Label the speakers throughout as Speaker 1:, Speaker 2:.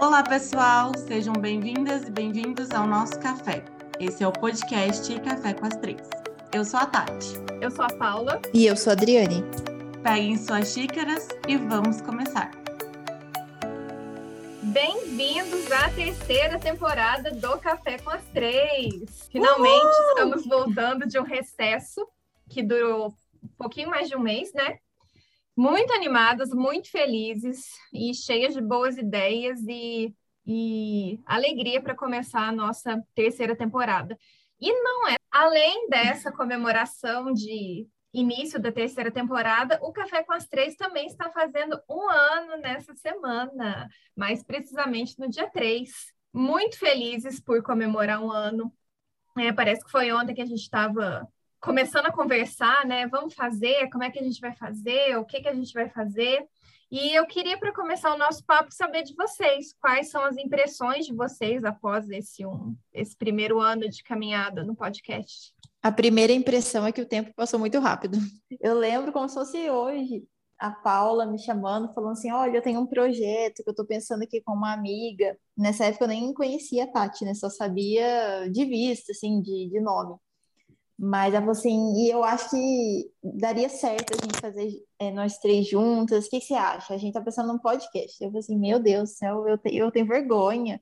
Speaker 1: Olá, pessoal! Sejam bem-vindas e bem-vindos ao nosso café. Esse é o podcast Café com as Três. Eu sou a Tati.
Speaker 2: Eu sou a Paula.
Speaker 3: E eu sou a Adriane.
Speaker 1: Peguem suas xícaras e vamos começar.
Speaker 2: Bem-vindos à terceira temporada do Café com as Três. Finalmente Uhul! estamos voltando de um recesso que durou um pouquinho mais de um mês, né? Muito animadas, muito felizes e cheias de boas ideias e, e alegria para começar a nossa terceira temporada. E não é, além dessa comemoração de início da terceira temporada, o Café com as Três também está fazendo um ano nessa semana, mais precisamente no dia 3. Muito felizes por comemorar um ano. É, parece que foi ontem que a gente estava começando a conversar, né? Vamos fazer, como é que a gente vai fazer, o que, que a gente vai fazer. E eu queria, para começar o nosso papo, saber de vocês, quais são as impressões de vocês após esse, um, esse primeiro ano de caminhada no podcast.
Speaker 3: A primeira impressão é que o tempo passou muito rápido. Eu lembro como se fosse hoje, a Paula me chamando, falando assim: Olha, eu tenho um projeto que eu estou pensando aqui com uma amiga. Nessa época eu nem conhecia a Tati, né? Só sabia de vista, assim, de, de nome. Mas ela falou assim, e eu acho que daria certo a gente fazer é, nós três juntas. O que, que, você acha? A gente tá pensando num podcast. Eu falei assim, meu Deus do céu, eu, te, eu tenho vergonha.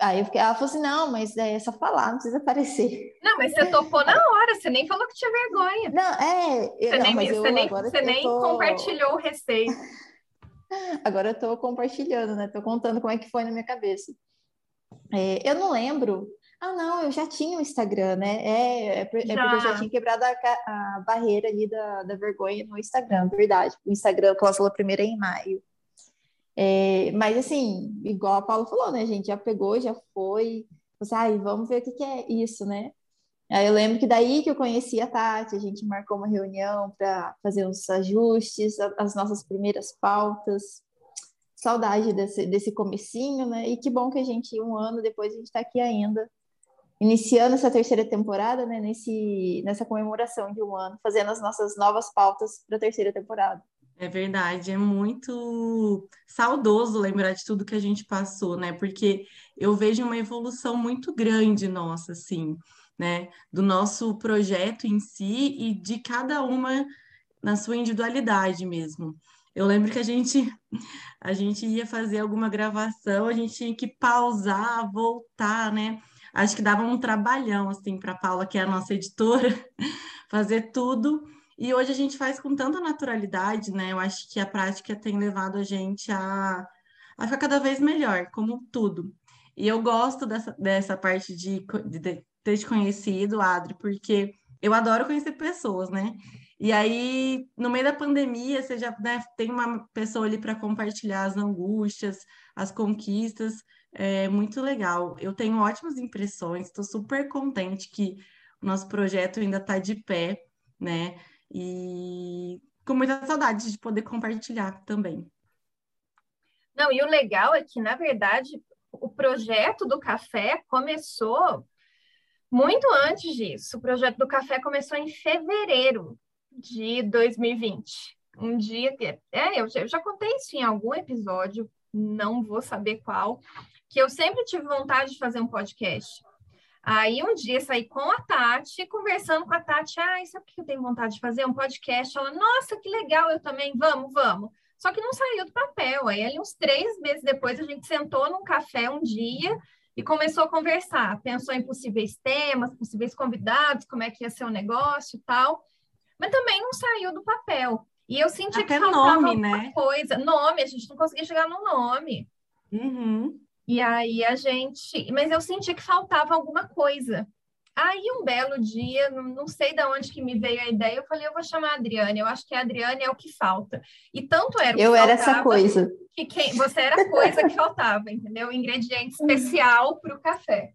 Speaker 3: Aí eu fiquei, ela falou assim, não, mas é só falar, não precisa aparecer.
Speaker 2: Não, mas você topou na hora, você nem falou que tinha vergonha.
Speaker 3: Não, é.
Speaker 2: Eu, você
Speaker 3: não,
Speaker 2: nem, você eu, nem, você nem tô... compartilhou o receio.
Speaker 3: Agora eu tô compartilhando, né? Tô contando como é que foi na minha cabeça. É, eu não lembro ah, não, eu já tinha o um Instagram, né? É, é, é, porque eu já tinha quebrado a, a, barreira ali da, da vergonha no Instagram, verdade. O Instagram a primeira em maio. É, mas assim, igual a Paula falou, né? A gente já pegou, já foi. Você, ai, vamos ver o que, que é isso, né? Aí eu lembro que daí que eu conheci a Tati, a gente marcou uma reunião para fazer uns ajustes, as nossas primeiras pautas. Saudade desse, desse comecinho, né? E que bom que a gente, um ano depois, a gente está aqui ainda iniciando essa terceira temporada, né, nesse, nessa comemoração de um ano, fazendo as nossas novas pautas para a terceira temporada.
Speaker 1: É verdade, é muito saudoso lembrar de tudo que a gente passou, né? Porque eu vejo uma evolução muito grande nossa, assim, né? Do nosso projeto em si e de cada uma na sua individualidade mesmo. Eu lembro que a gente a gente ia fazer alguma gravação, a gente tinha que pausar, voltar, né? Acho que dava um trabalhão assim para Paula, que é a nossa editora, fazer tudo. E hoje a gente faz com tanta naturalidade, né? Eu acho que a prática tem levado a gente a, a ficar cada vez melhor, como tudo. E eu gosto dessa, dessa parte de, de ter te conhecido, Adri, porque eu adoro conhecer pessoas, né? E aí, no meio da pandemia, você já né, tem uma pessoa ali para compartilhar as angústias, as conquistas é muito legal. Eu tenho ótimas impressões, estou super contente que o nosso projeto ainda está de pé, né? E com muita saudade de poder compartilhar também.
Speaker 2: Não, e o legal é que, na verdade, o projeto do café começou muito antes disso. O projeto do café começou em fevereiro de 2020. Um dia que. É, eu já, eu já contei isso em algum episódio, não vou saber qual, que eu sempre tive vontade de fazer um podcast. Aí um dia saí com a Tati, conversando com a Tati, ah, sabe o que eu tenho vontade de fazer? Um podcast. Ela, nossa, que legal, eu também, vamos, vamos. Só que não saiu do papel. Aí ali uns três meses depois a gente sentou num café um dia e começou a conversar. Pensou em possíveis temas, possíveis convidados, como é que ia ser o negócio e tal. Mas também não saiu do papel. E eu senti Até que faltava nome, né? coisa. Nome, a gente não conseguia chegar no nome.
Speaker 1: Uhum.
Speaker 2: E aí a gente. Mas eu senti que faltava alguma coisa. Aí um belo dia, não sei de onde que me veio a ideia, eu falei, eu vou chamar a Adriane, eu acho que a Adriane é o que falta. E tanto era o que
Speaker 3: Eu era essa coisa.
Speaker 2: Que quem, você era a coisa que faltava, entendeu? O ingrediente especial para o café.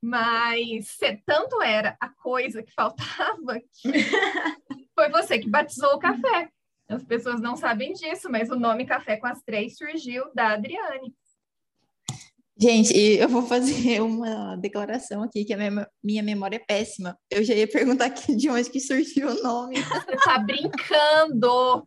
Speaker 2: Mas tanto era a coisa que faltava que foi você que batizou o café. As pessoas não sabem disso, mas o nome Café com as Três surgiu da Adriane.
Speaker 3: Gente, eu vou fazer uma declaração aqui, que a minha, memória é péssima. Eu já ia perguntar aqui de onde que surgiu o nome.
Speaker 2: Você tá brincando!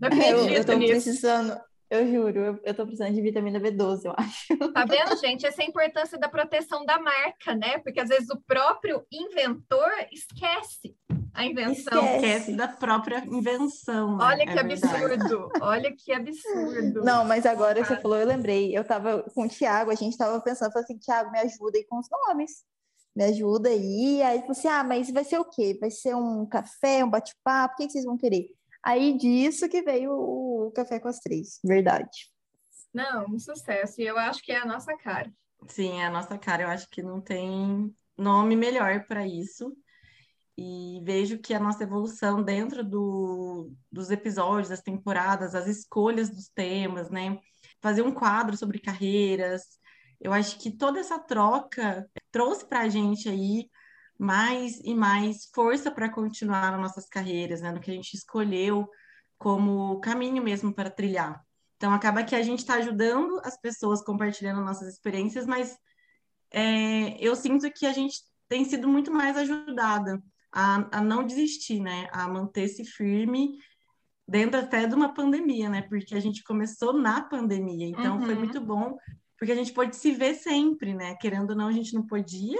Speaker 3: Não acredito eu, eu tô nisso. precisando... Eu juro, eu, eu tô precisando de vitamina B12, eu acho.
Speaker 2: Tá vendo, gente? Essa é a importância da proteção da marca, né? Porque às vezes o próprio inventor esquece a invenção.
Speaker 1: Esquece, esquece da própria invenção.
Speaker 2: Né? Olha que é absurdo, olha que absurdo.
Speaker 3: Não, mas agora você falou, eu lembrei. Eu tava com o Thiago, a gente tava pensando, falei assim, Thiago, me ajuda aí com os nomes. Me ajuda aí. Aí ele falou assim: ah, mas vai ser o quê? Vai ser um café, um bate-papo? O que, que vocês vão querer? Aí disso que veio o Café com as Três, verdade.
Speaker 2: Não, um sucesso. E eu acho que é a nossa cara.
Speaker 1: Sim, é a nossa cara. Eu acho que não tem nome melhor para isso. E vejo que a nossa evolução dentro do, dos episódios, das temporadas, as escolhas dos temas, né? Fazer um quadro sobre carreiras. Eu acho que toda essa troca trouxe para a gente aí mais e mais força para continuar nas nossas carreiras, né? No que a gente escolheu como caminho mesmo para trilhar. Então, acaba que a gente está ajudando as pessoas compartilhando nossas experiências, mas é, eu sinto que a gente tem sido muito mais ajudada a, a não desistir, né? A manter-se firme dentro até de uma pandemia, né? Porque a gente começou na pandemia, então uhum. foi muito bom, porque a gente pôde se ver sempre, né? Querendo ou não, a gente não podia,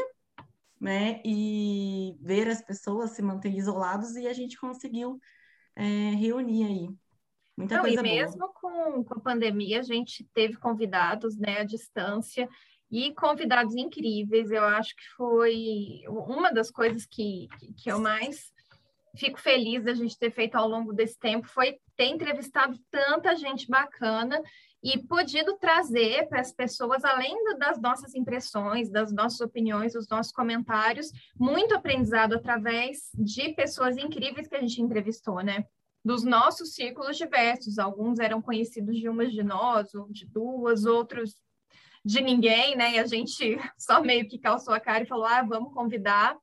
Speaker 1: né? E ver as pessoas se manter isolados e a gente conseguiu é, reunir aí. Muita
Speaker 2: Não,
Speaker 1: coisa
Speaker 2: e mesmo com, com a pandemia, a gente teve convidados né, à distância e convidados incríveis. Eu acho que foi uma das coisas que, que eu mais fico feliz da gente ter feito ao longo desse tempo foi ter entrevistado tanta gente bacana e podido trazer para as pessoas, além das nossas impressões, das nossas opiniões, dos nossos comentários, muito aprendizado através de pessoas incríveis que a gente entrevistou, né? Dos nossos círculos diversos, alguns eram conhecidos de umas de nós, ou de duas, outros de ninguém, né? E a gente só meio que calçou a cara e falou: ah, vamos convidar,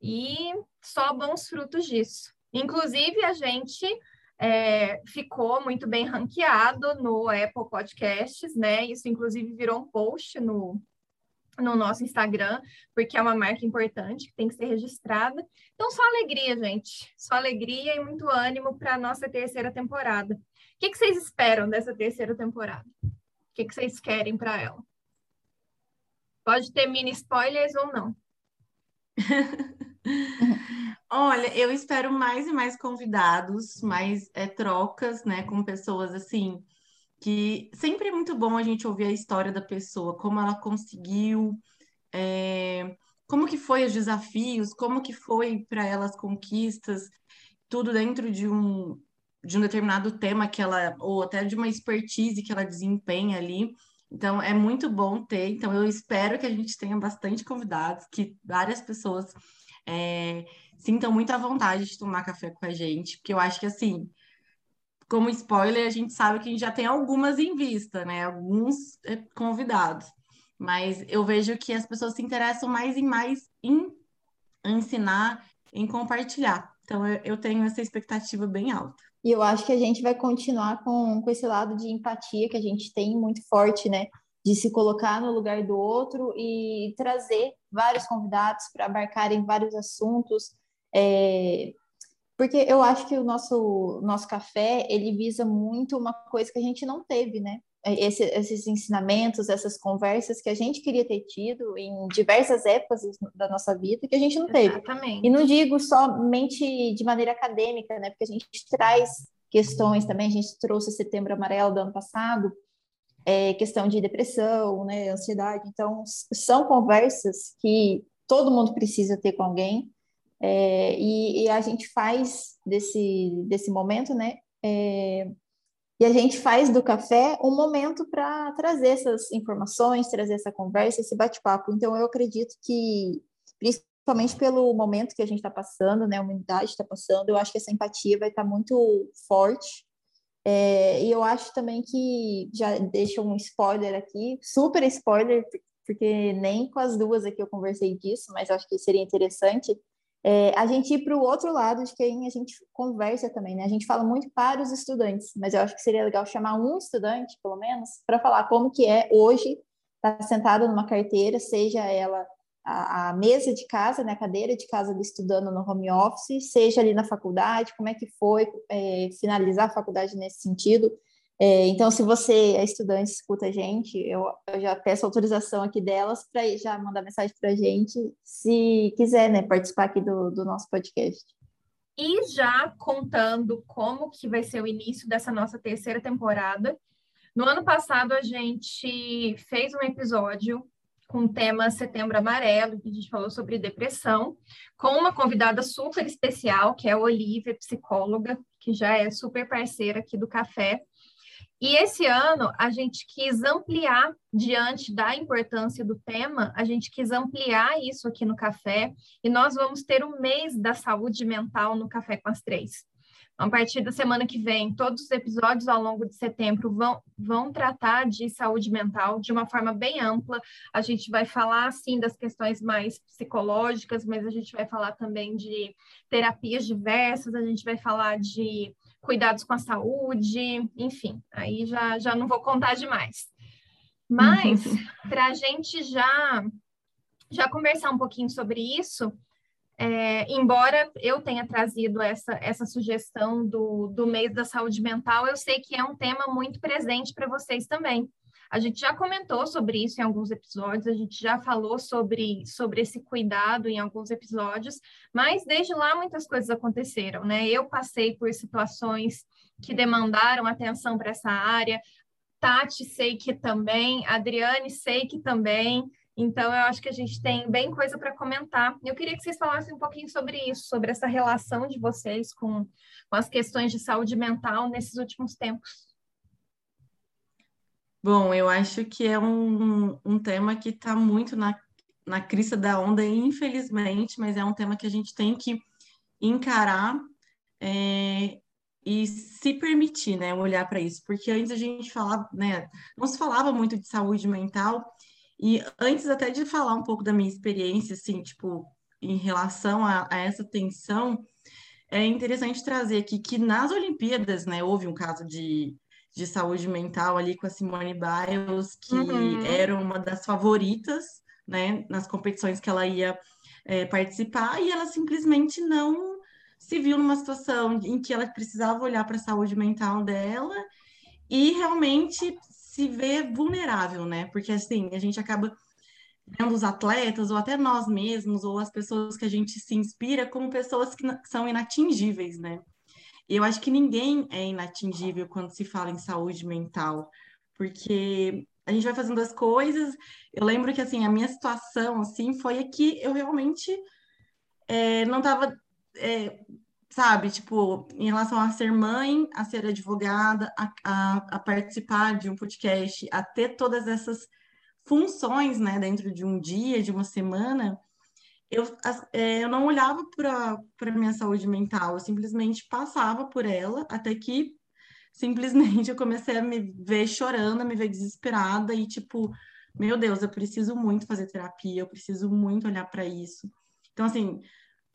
Speaker 2: e só bons frutos disso. Inclusive, a gente é, ficou muito bem ranqueado no Apple Podcasts, né? Isso, inclusive, virou um post no, no nosso Instagram, porque é uma marca importante que tem que ser registrada. Então, só alegria, gente. Só alegria e muito ânimo para a nossa terceira temporada. O que, que, vocês esperam dessa terceira temporada? O que, que vocês querem para ela? Pode ter mini spoilers ou não.
Speaker 1: Olha, eu espero mais e mais convidados, mais é, trocas, né, com pessoas assim, que sempre é muito bom a gente ouvir a história da pessoa, como ela conseguiu, é, como que foi os desafios, como que foi para ela as conquistas, tudo dentro de um, de um determinado tema que ela, ou até de uma expertise que ela desempenha ali. Então, é muito bom ter. Então, eu espero que a gente tenha bastante convidados, que várias pessoas é, sintam muito à vontade de tomar café com a gente, porque eu acho que assim, como spoiler, a gente sabe que a gente já tem algumas em vista, né? Alguns é, convidados. Mas eu vejo que as pessoas se interessam mais em mais em ensinar, em compartilhar. Então eu tenho essa expectativa bem alta.
Speaker 3: E eu acho que a gente vai continuar com, com esse lado de empatia que a gente tem muito forte, né? De se colocar no lugar do outro e trazer vários convidados para abarcarem vários assuntos, é, porque eu acho que o nosso, nosso café, ele visa muito uma coisa que a gente não teve, né? Esse, esses ensinamentos, essas conversas que a gente queria ter tido em diversas épocas da nossa vida que a gente não teve.
Speaker 2: Exatamente.
Speaker 3: E não digo somente de maneira acadêmica, né? Porque a gente traz questões também, a gente trouxe Setembro Amarelo do ano passado, é, questão de depressão, né, ansiedade. Então, são conversas que todo mundo precisa ter com alguém, é, e, e, a gente faz desse, desse momento, né? É, e a gente faz do café um momento para trazer essas informações, trazer essa conversa, esse bate-papo. Então, eu acredito que, principalmente pelo momento que a gente está passando, né? A humanidade está passando, eu acho que essa empatia vai estar tá muito forte. É, e eu acho também que, já deixa um spoiler aqui, super spoiler, porque nem com as duas aqui eu conversei disso, mas acho que seria interessante é, a gente ir para o outro lado de quem a gente conversa também, né? A gente fala muito para os estudantes, mas eu acho que seria legal chamar um estudante, pelo menos, para falar como que é hoje estar tá sentado numa carteira, seja ela a, a, mesa de casa, né, a cadeira de casa estudando no home office, seja ali na faculdade, como é que foi é, finalizar a faculdade nesse sentido, É, então, se você é estudante, escuta a gente, eu, eu já peço autorização aqui delas para já mandar mensagem para a gente, se quiser, né, participar aqui do, do nosso podcast.
Speaker 2: E já contando como que vai ser o início dessa nossa terceira temporada, no ano passado a gente fez um episódio com o tema Setembro Amarelo, que a gente falou sobre depressão, com uma convidada super especial, que é a Olivia, psicóloga, que já é super parceira aqui do Café. E esse ano a gente quis ampliar, diante da importância do tema, a gente quis ampliar isso aqui no Café, e nós vamos ter o mês da saúde mental no Café com as Três. A partir da semana que vem, todos os episódios ao longo de setembro vão, vão tratar de saúde mental de uma forma bem ampla. A gente vai falar, sim, das questões mais psicológicas, mas a gente vai falar também de terapias diversas, a gente vai falar de cuidados com a saúde, enfim, aí já, já não vou contar demais. Mas, para a gente já, já conversar um pouquinho sobre isso, é, embora eu tenha trazido essa, essa sugestão do, do mês da saúde mental, eu sei que é um tema muito presente para vocês também. A gente já comentou sobre isso em alguns episódios, a gente já falou sobre, sobre esse cuidado em alguns episódios, mas desde lá muitas coisas aconteceram, né? Eu passei por situações que demandaram atenção para essa área, Tati sei que também, Adriane sei que também, então, eu acho que a gente tem bem coisa para comentar. Eu queria que vocês falassem um pouquinho sobre isso, sobre essa relação de vocês com, com as questões de saúde mental nesses últimos tempos.
Speaker 1: Bom, eu acho que é um, um tema que está muito na, na crista da onda, infelizmente, mas é um tema que a gente tem que encarar é, e se permitir, né, olhar para isso, porque antes a gente falava, né, não se falava muito de saúde mental, e antes até de falar um pouco da minha experiência, assim, tipo, em relação a, a essa tensão, é interessante trazer aqui que nas Olimpíadas, né, houve um caso de de saúde mental ali com a Simone Biles, que uhum. era uma das favoritas, né, nas competições que ela ia é, participar, e ela simplesmente não se viu numa situação em que ela precisava olhar para a saúde mental dela e realmente se vê vulnerável, né? Porque assim, a gente acaba vendo os atletas, ou até nós mesmos, ou as pessoas que a gente se inspira como pessoas que são inatingíveis, né? E eu acho que ninguém é inatingível quando se fala em saúde mental, porque a gente vai fazendo as coisas. Eu lembro que assim a minha situação assim foi que eu realmente é, não estava, é, sabe, tipo, em relação a ser mãe, a ser advogada, a, a, a participar de um podcast, a ter todas essas funções, né, dentro de um dia, de uma semana eu, é, eu não olhava para a minha saúde mental, eu simplesmente passava por ela, até que simplesmente eu comecei a me ver chorando, a me ver desesperada e tipo, meu Deus, eu preciso muito fazer terapia, eu preciso muito olhar para isso. Então, assim,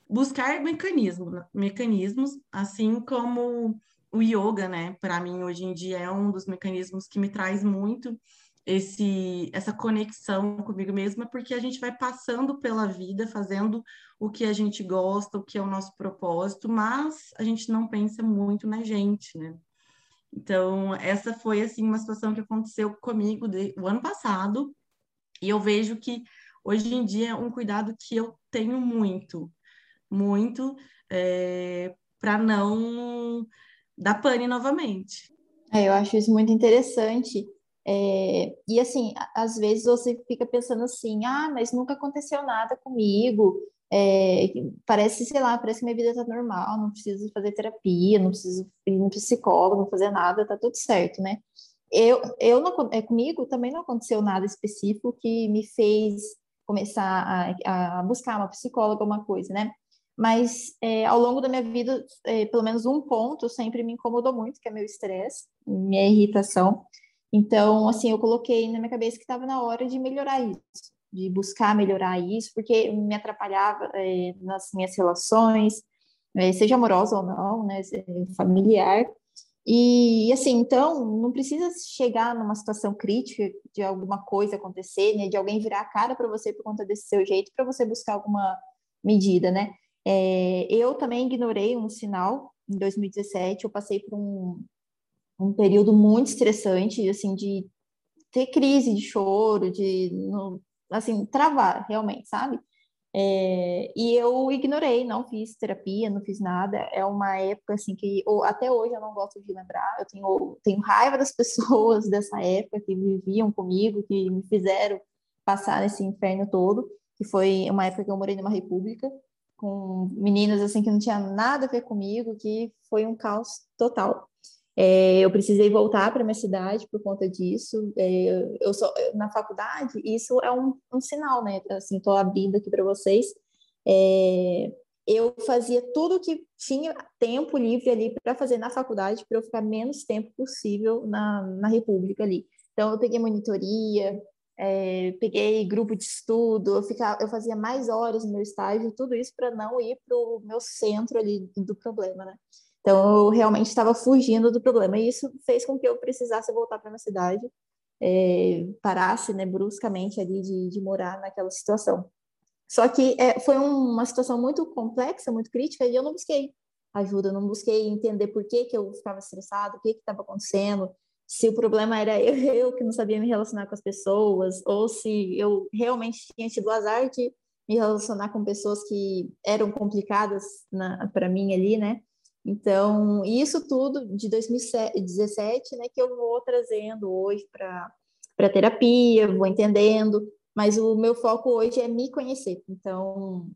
Speaker 1: buscar mecanismos, mecanismos, assim como o yoga, né? Para mim, hoje em dia, é um dos mecanismos que me traz muito esse essa conexão comigo mesma, porque a gente vai passando pela vida, fazendo o que a gente gosta, o que é o nosso propósito, mas a gente não pensa muito na gente, né? Então, essa foi assim uma situação que aconteceu comigo de, o ano passado, e eu vejo que hoje em dia é um cuidado que eu tenho muito, muito, é, para não dar pane novamente.
Speaker 3: É, eu acho isso muito interessante. É, e assim, às vezes você fica pensando assim, ah, mas nunca aconteceu nada comigo, é, parece, sei lá, parece que minha vida tá normal, não preciso fazer terapia, não preciso ir no psicólogo, não fazer nada, tá tudo certo, né? Eu, eu não, é, comigo também não aconteceu nada específico que me fez começar a, a buscar uma psicóloga, uma coisa, né? Mas é, ao longo da minha vida, é, pelo menos um ponto sempre me incomodou muito, que é meu estresse, minha irritação. Então, assim, eu coloquei na minha cabeça que estava na hora de melhorar isso, de buscar melhorar isso, porque me atrapalhava é, nas minhas relações, é, seja amorosa ou não, né, familiar. E, assim, então, não precisa chegar numa situação crítica de alguma coisa acontecer, né, de alguém virar a cara para você por conta desse seu jeito, para você buscar alguma medida, né? É, eu também ignorei um sinal em 2017, eu passei por um, um período muito estressante, assim, de ter crise de choro, de, no, assim, travar, realmente, sabe? É, e eu ignorei, não fiz terapia, não fiz nada. É uma época assim que ou, até hoje eu não gosto de lembrar. Eu tenho, tenho raiva das pessoas dessa época que viviam comigo, que me fizeram passar esse inferno todo. Que foi uma época que eu morei numa república com meninas assim que não tinha nada a ver comigo, que foi um caos total. É, eu precisei voltar para minha cidade por conta disso. É, eu sou na faculdade, isso é um, um sinal, né? Assim, estou abrindo aqui para vocês. É, eu fazia tudo que tinha tempo livre ali para fazer na faculdade, para eu ficar menos tempo possível na, na República ali. Então, eu peguei monitoria, é, peguei grupo de estudo, eu, ficava, eu fazia mais horas no meu estágio, tudo isso para não ir para o meu centro ali do problema, né? Então, eu realmente estava fugindo do problema. E isso fez com que eu precisasse voltar para minha cidade, é, parasse né, bruscamente ali de, de morar naquela situação. Só que é, foi uma situação muito complexa, muito crítica, e eu não busquei ajuda, não busquei entender por que, que eu ficava estressado, o que estava acontecendo, se o problema era eu, eu, que não sabia me relacionar com as pessoas, ou se eu realmente tinha tido o azar de me relacionar com pessoas que eram complicadas para mim ali, né? Então, isso tudo de 2017, né, que eu vou trazendo hoje para a terapia, vou entendendo, mas o meu foco hoje é me conhecer. Então,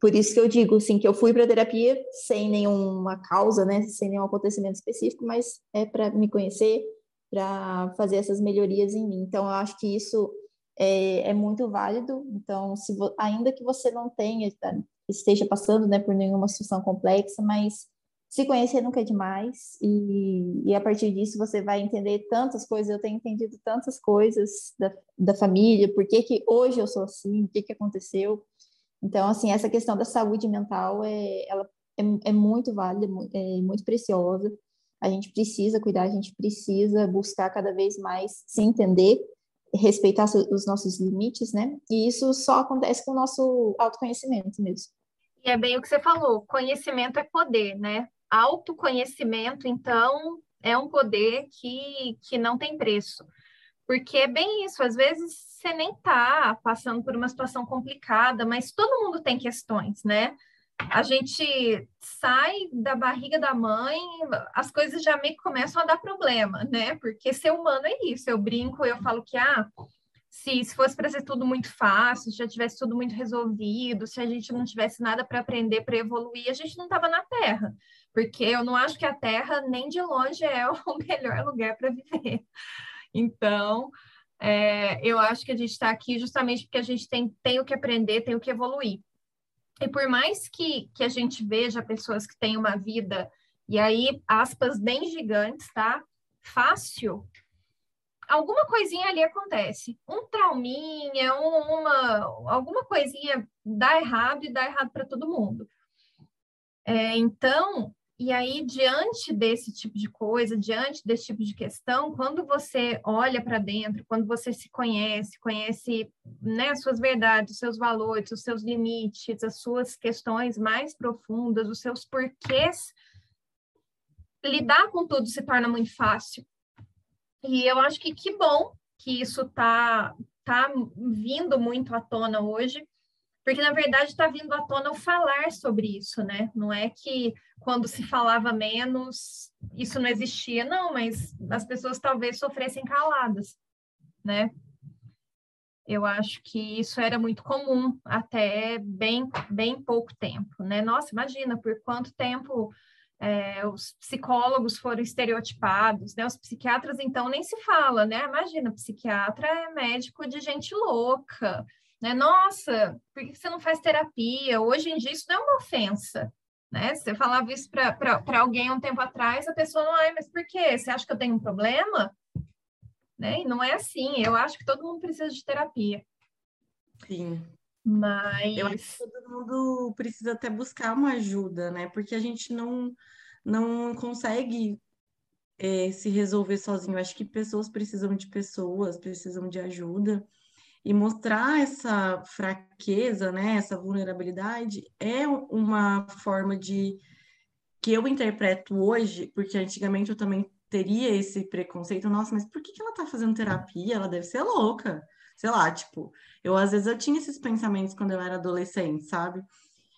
Speaker 3: por isso que eu digo, assim, que eu fui para a terapia sem nenhuma causa, né, sem nenhum acontecimento específico, mas é para me conhecer, para fazer essas melhorias em mim. Então, eu acho que isso é, é muito válido. Então, ainda que você não tenha, esteja passando, né, por nenhuma situação complexa, mas se conhecer nunca é demais, e, e a partir disso você vai entender tantas coisas. Eu tenho entendido tantas coisas da, da família, por que, que hoje eu sou assim, o que, que aconteceu. Então, assim, essa questão da saúde mental é, ela é, é muito válida, é muito preciosa. A gente precisa cuidar, a gente precisa buscar cada vez mais se entender, respeitar os nossos limites, né? E isso só acontece com o nosso autoconhecimento mesmo.
Speaker 2: E é bem o que você falou, conhecimento é poder, né? Autoconhecimento, então, é um poder que, que não tem preço. Porque é bem isso, às vezes você nem está passando por uma situação complicada, mas todo mundo tem questões, né? A gente sai da barriga da mãe, as coisas já meio que começam a dar problema, né? Porque ser humano é isso. Eu brinco, eu falo que, ah, se, se fosse para ser tudo muito fácil, se já tivesse tudo muito resolvido, se a gente não tivesse nada para aprender, para evoluir, a gente não estava na Terra porque eu não acho que a Terra nem de longe é o melhor lugar para viver. Então, é, eu acho que a gente está aqui justamente porque a gente tem, tem o que aprender, tem o que evoluir. E por mais que, que a gente veja pessoas que têm uma vida, e aí, aspas bem gigantes, tá? Fácil, alguma coisinha ali acontece. Um trauminha, um, uma, alguma coisinha dá errado e dá errado para todo mundo. É, então, e aí, diante desse tipo de coisa, diante desse tipo de questão, quando você olha para dentro, quando você se conhece, conhece né, as suas verdades, os seus valores, os seus limites, as suas questões mais profundas, os seus porquês, lidar com tudo se torna muito fácil. E eu acho que que bom que isso está tá vindo muito à tona hoje, porque na verdade está vindo à tona o falar sobre isso, né? Não é que quando se falava menos isso não existia, não, mas as pessoas talvez sofressem caladas, né? Eu acho que isso era muito comum até bem, bem pouco tempo, né? Nossa, imagina por quanto tempo é, os psicólogos foram estereotipados, né? Os psiquiatras, então, nem se fala, né? Imagina, psiquiatra é médico de gente louca, né? Nossa, por que você não faz terapia? Hoje em dia isso não é uma ofensa, né? Você falava isso para alguém um tempo atrás, a pessoa não, ai, mas por quê? Você acha que eu tenho um problema? Né? E não é assim, eu acho que todo mundo precisa de terapia.
Speaker 1: Sim.
Speaker 2: Mas.
Speaker 1: Eu acho que todo mundo precisa até buscar uma ajuda, né? Porque a gente não, não consegue é, se resolver sozinho. Eu acho que pessoas precisam de pessoas, precisam de ajuda e mostrar essa fraqueza, né, essa vulnerabilidade é uma forma de que eu interpreto hoje, porque antigamente eu também teria esse preconceito, nossa, mas por que, ela tá fazendo terapia? Ela deve ser louca. Sei lá, tipo, eu às vezes eu tinha esses pensamentos quando eu era adolescente, sabe?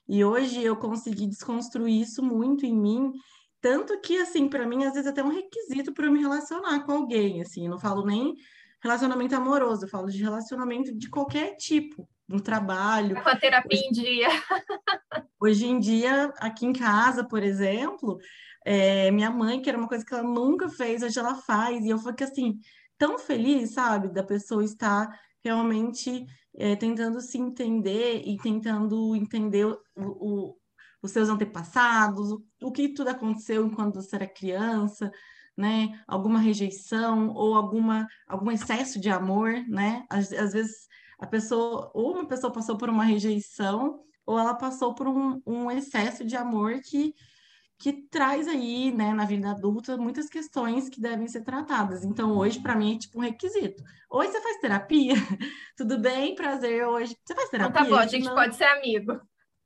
Speaker 1: E hoje eu consegui desconstruir isso muito em mim, tanto que assim, para mim às vezes é até um requisito para me relacionar com alguém, assim, eu não falo nem relacionamento amoroso, eu falo de relacionamento de qualquer tipo, no trabalho.
Speaker 2: Com a terapia hoje, em dia.
Speaker 1: hoje em dia, aqui em casa, por exemplo, é, minha mãe, que era uma coisa que ela nunca fez, hoje ela faz, e eu fico assim, tão feliz, sabe, da pessoa estar realmente é, tentando se entender e tentando entender o, o, os seus antepassados, o, o que tudo aconteceu enquanto você era criança, né? Alguma rejeição ou alguma algum excesso de amor, né? Às, às vezes a pessoa ou uma pessoa passou por uma rejeição ou ela passou por um, um excesso de amor que que traz aí, né, na vida adulta, muitas questões que devem ser tratadas. Então, hoje, para mim, é tipo um requisito. Hoje você faz terapia? Tudo bem? Prazer, hoje. Você faz terapia?
Speaker 2: Então, tá bom, a gente Não... pode ser amigo.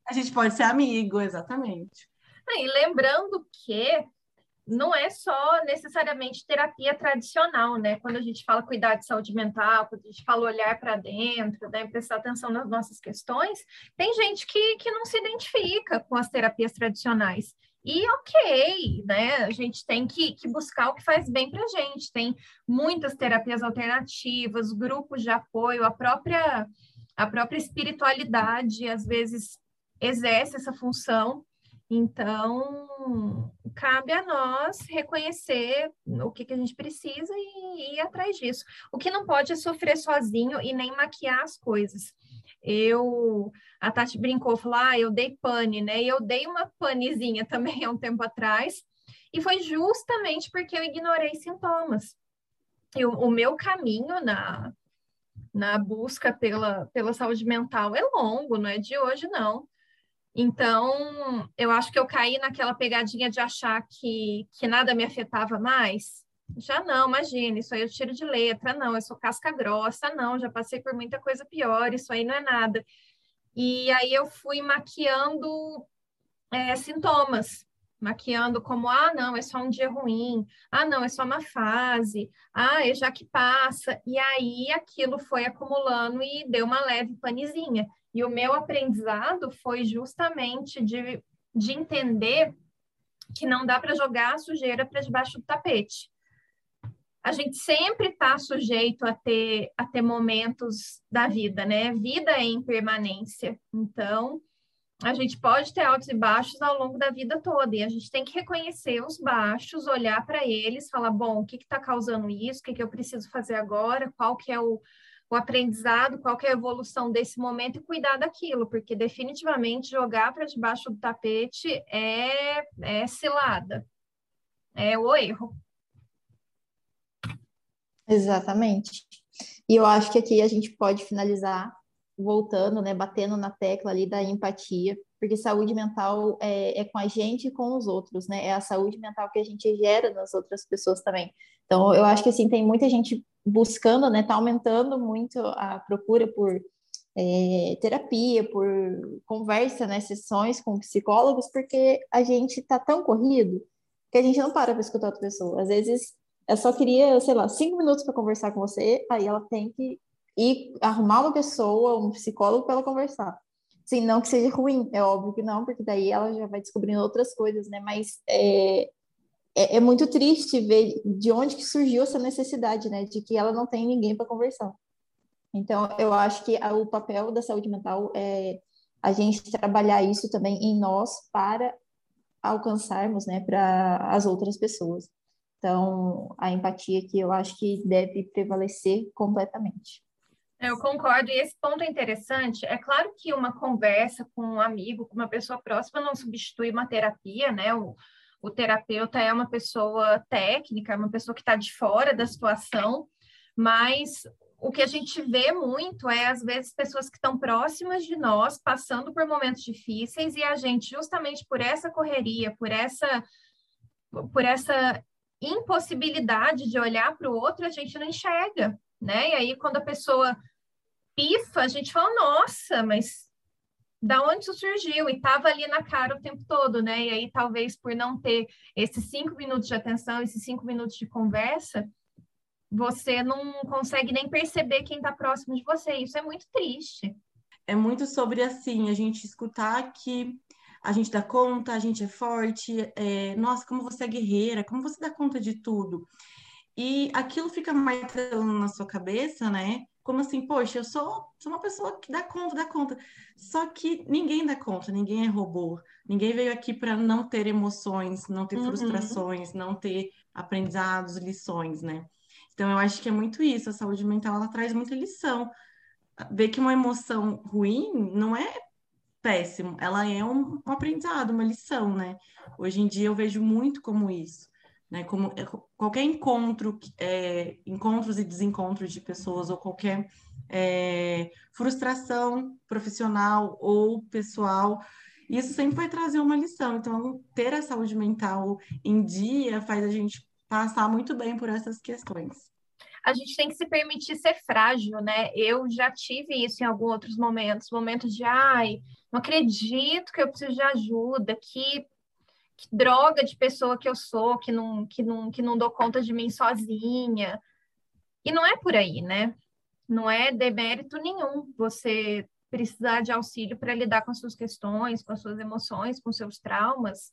Speaker 1: A gente pode ser amigo, exatamente.
Speaker 2: E lembrando que não é só necessariamente terapia tradicional, né? Quando a gente fala cuidar de saúde mental, quando a gente fala olhar para dentro, né? prestar atenção nas nossas questões, tem gente que, que não se identifica com as terapias tradicionais. E ok, né? A gente tem que, que buscar o que faz bem para a gente. Tem muitas terapias alternativas, grupos de apoio, a própria, a própria espiritualidade, às vezes, exerce essa função. Então, cabe a nós reconhecer o que, que a gente precisa e, ir atrás disso. O que não pode é sofrer sozinho e nem maquiar as coisas. Eu, a Tati brincou, falou, ah, eu dei pane, né? E eu dei uma panezinha também há um tempo atrás, e foi justamente porque eu ignorei sintomas. Eu, o meu caminho na, na busca pela, pela saúde mental é longo, não é de hoje, não. Então, eu acho que eu caí naquela pegadinha de achar que, que nada me afetava mais. Já não, imagina, isso aí eu tiro de letra, não, eu sou casca grossa, não, já passei por muita coisa pior, isso aí não é nada. E aí eu fui maquiando é, sintomas, maquiando como, ah, não, é só um dia ruim, ah, não, é só uma fase, ah, é já que passa. E aí aquilo foi acumulando e deu uma leve panezinha. E o meu aprendizado foi justamente de, de entender que não dá para jogar a sujeira para debaixo do tapete. A gente sempre está sujeito a ter, a ter momentos da vida, né? Vida é impermanência. Então, a gente pode ter altos e baixos ao longo da vida toda, e a gente tem que reconhecer os baixos, olhar para eles, falar, bom, o que está causando isso, o que, que eu preciso fazer agora, qual que é o, o aprendizado, qual é a evolução desse momento? E cuidar daquilo, porque definitivamente jogar para debaixo do tapete é, é cilada, é o erro.
Speaker 3: Exatamente. E eu acho que aqui a gente pode finalizar voltando, né, batendo na tecla ali da empatia, porque saúde mental é, é, com a gente e com os outros, né? É a saúde mental que a gente gera nas outras pessoas também. Então, eu acho que assim tem muita gente buscando, né? Tá aumentando muito a procura por é, terapia, por conversa, né? Sessões com psicólogos, porque a gente tá tão corrido que a gente não para para escutar outra pessoa. Às vezes, eu só queria, sei lá, cinco minutos para conversar com você, aí ela tem que ir arrumar uma pessoa, um psicólogo para ela conversar. Sim, não que seja ruim, é óbvio que não, porque daí ela já vai descobrindo outras coisas, né? Mas é, é, é muito triste ver de onde que surgiu essa necessidade, né? De que ela não tem ninguém para conversar. Então, eu acho que o papel da saúde mental é a gente trabalhar isso também em nós para alcançarmos, né, para as outras pessoas. Então, a empatia aqui eu acho que deve prevalecer completamente.
Speaker 2: Eu concordo, e esse ponto é interessante. É claro que uma conversa com um amigo, com uma pessoa próxima, não substitui uma terapia, né? O, o terapeuta é uma pessoa técnica, uma pessoa que está de fora da situação, mas o que a gente vê muito é, às vezes, pessoas que estão próximas de nós, passando por momentos difíceis, e a gente, justamente por essa correria, por essa, por essa impossibilidade de olhar para o outro, a gente não enxerga, né? E aí, quando a pessoa pifa, a gente fala, nossa, mas da onde isso surgiu e estava ali na cara o tempo todo, né? E aí talvez por não ter esses cinco minutos de atenção, esses cinco minutos de conversa, você não consegue nem perceber quem está próximo de você. Isso é muito triste.
Speaker 1: É muito sobre assim a gente escutar que a gente dá conta, a gente é forte, é, nossa, como você é guerreira, como você dá conta de tudo. E aquilo fica martelando na sua cabeça, né? Como assim, poxa, eu sou, sou uma pessoa que dá conta, dá conta. Só que ninguém dá conta, ninguém é robô. Ninguém veio aqui para não ter emoções, não ter uhum. frustrações, não ter aprendizados, lições, né? Então, eu acho que é muito isso. A saúde mental, ela traz muita lição. Ver que uma emoção ruim não é péssimo, ela é um, um aprendizado, uma lição, né? Hoje em dia eu vejo muito como isso, né? Como é, qualquer encontro, é, encontros e desencontros de pessoas ou qualquer é, frustração profissional ou pessoal, isso sempre vai trazer uma lição. Então, ter a saúde mental em dia faz a gente passar muito bem por essas questões
Speaker 2: a gente tem que se permitir ser frágil, né? Eu já tive isso em alguns outros momentos, momentos de ai, não acredito que eu preciso de ajuda, que, que droga de pessoa que eu sou, que não, que, não, que não dou conta de mim sozinha. E não é por aí, né? Não é demérito nenhum você precisar de auxílio para lidar com as suas questões, com as suas emoções, com seus traumas.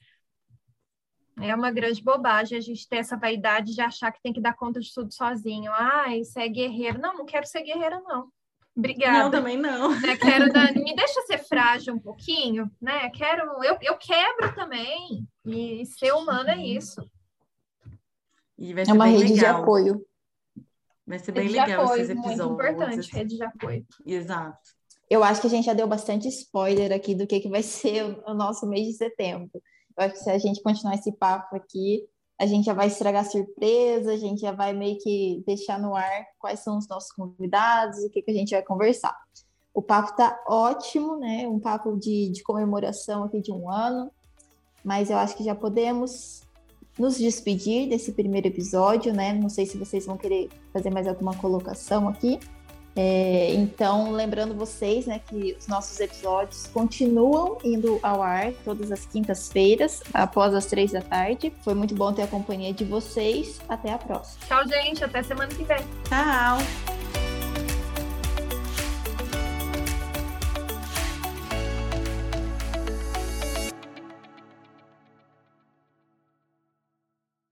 Speaker 2: É uma grande bobagem a gente ter essa vaidade de achar que tem que dar conta de tudo sozinho. Ah, isso é guerreiro. Não, não quero ser guerreira, não. Obrigada.
Speaker 1: Não, também não.
Speaker 2: Né? Quero dar... me deixa ser frágil um pouquinho, né? Quero, eu, eu quebro também. E ser humano é isso.
Speaker 3: é uma rede legal. de apoio.
Speaker 1: Vai ser bem rede legal apoio, esses episódios.
Speaker 2: Muito importante, rede de apoio.
Speaker 1: Exato.
Speaker 3: Eu acho que a gente já deu bastante spoiler aqui do que, que vai ser o nosso mês de setembro. Eu acho que se a gente continuar esse papo aqui, a gente já vai estragar a surpresa, a gente já vai meio que deixar no ar quais são os nossos convidados, o que, que a gente vai conversar. O papo tá ótimo, né? Um papo de, de comemoração aqui de um ano, mas eu acho que já podemos nos despedir desse primeiro episódio, né? Não sei se vocês vão querer fazer mais alguma colocação aqui. É, então, lembrando vocês né, que os nossos episódios continuam indo ao ar todas as quintas-feiras, após as três da tarde. Foi muito bom ter a companhia de vocês. Até a próxima.
Speaker 2: Tchau, gente. Até semana que vem.
Speaker 1: Tchau.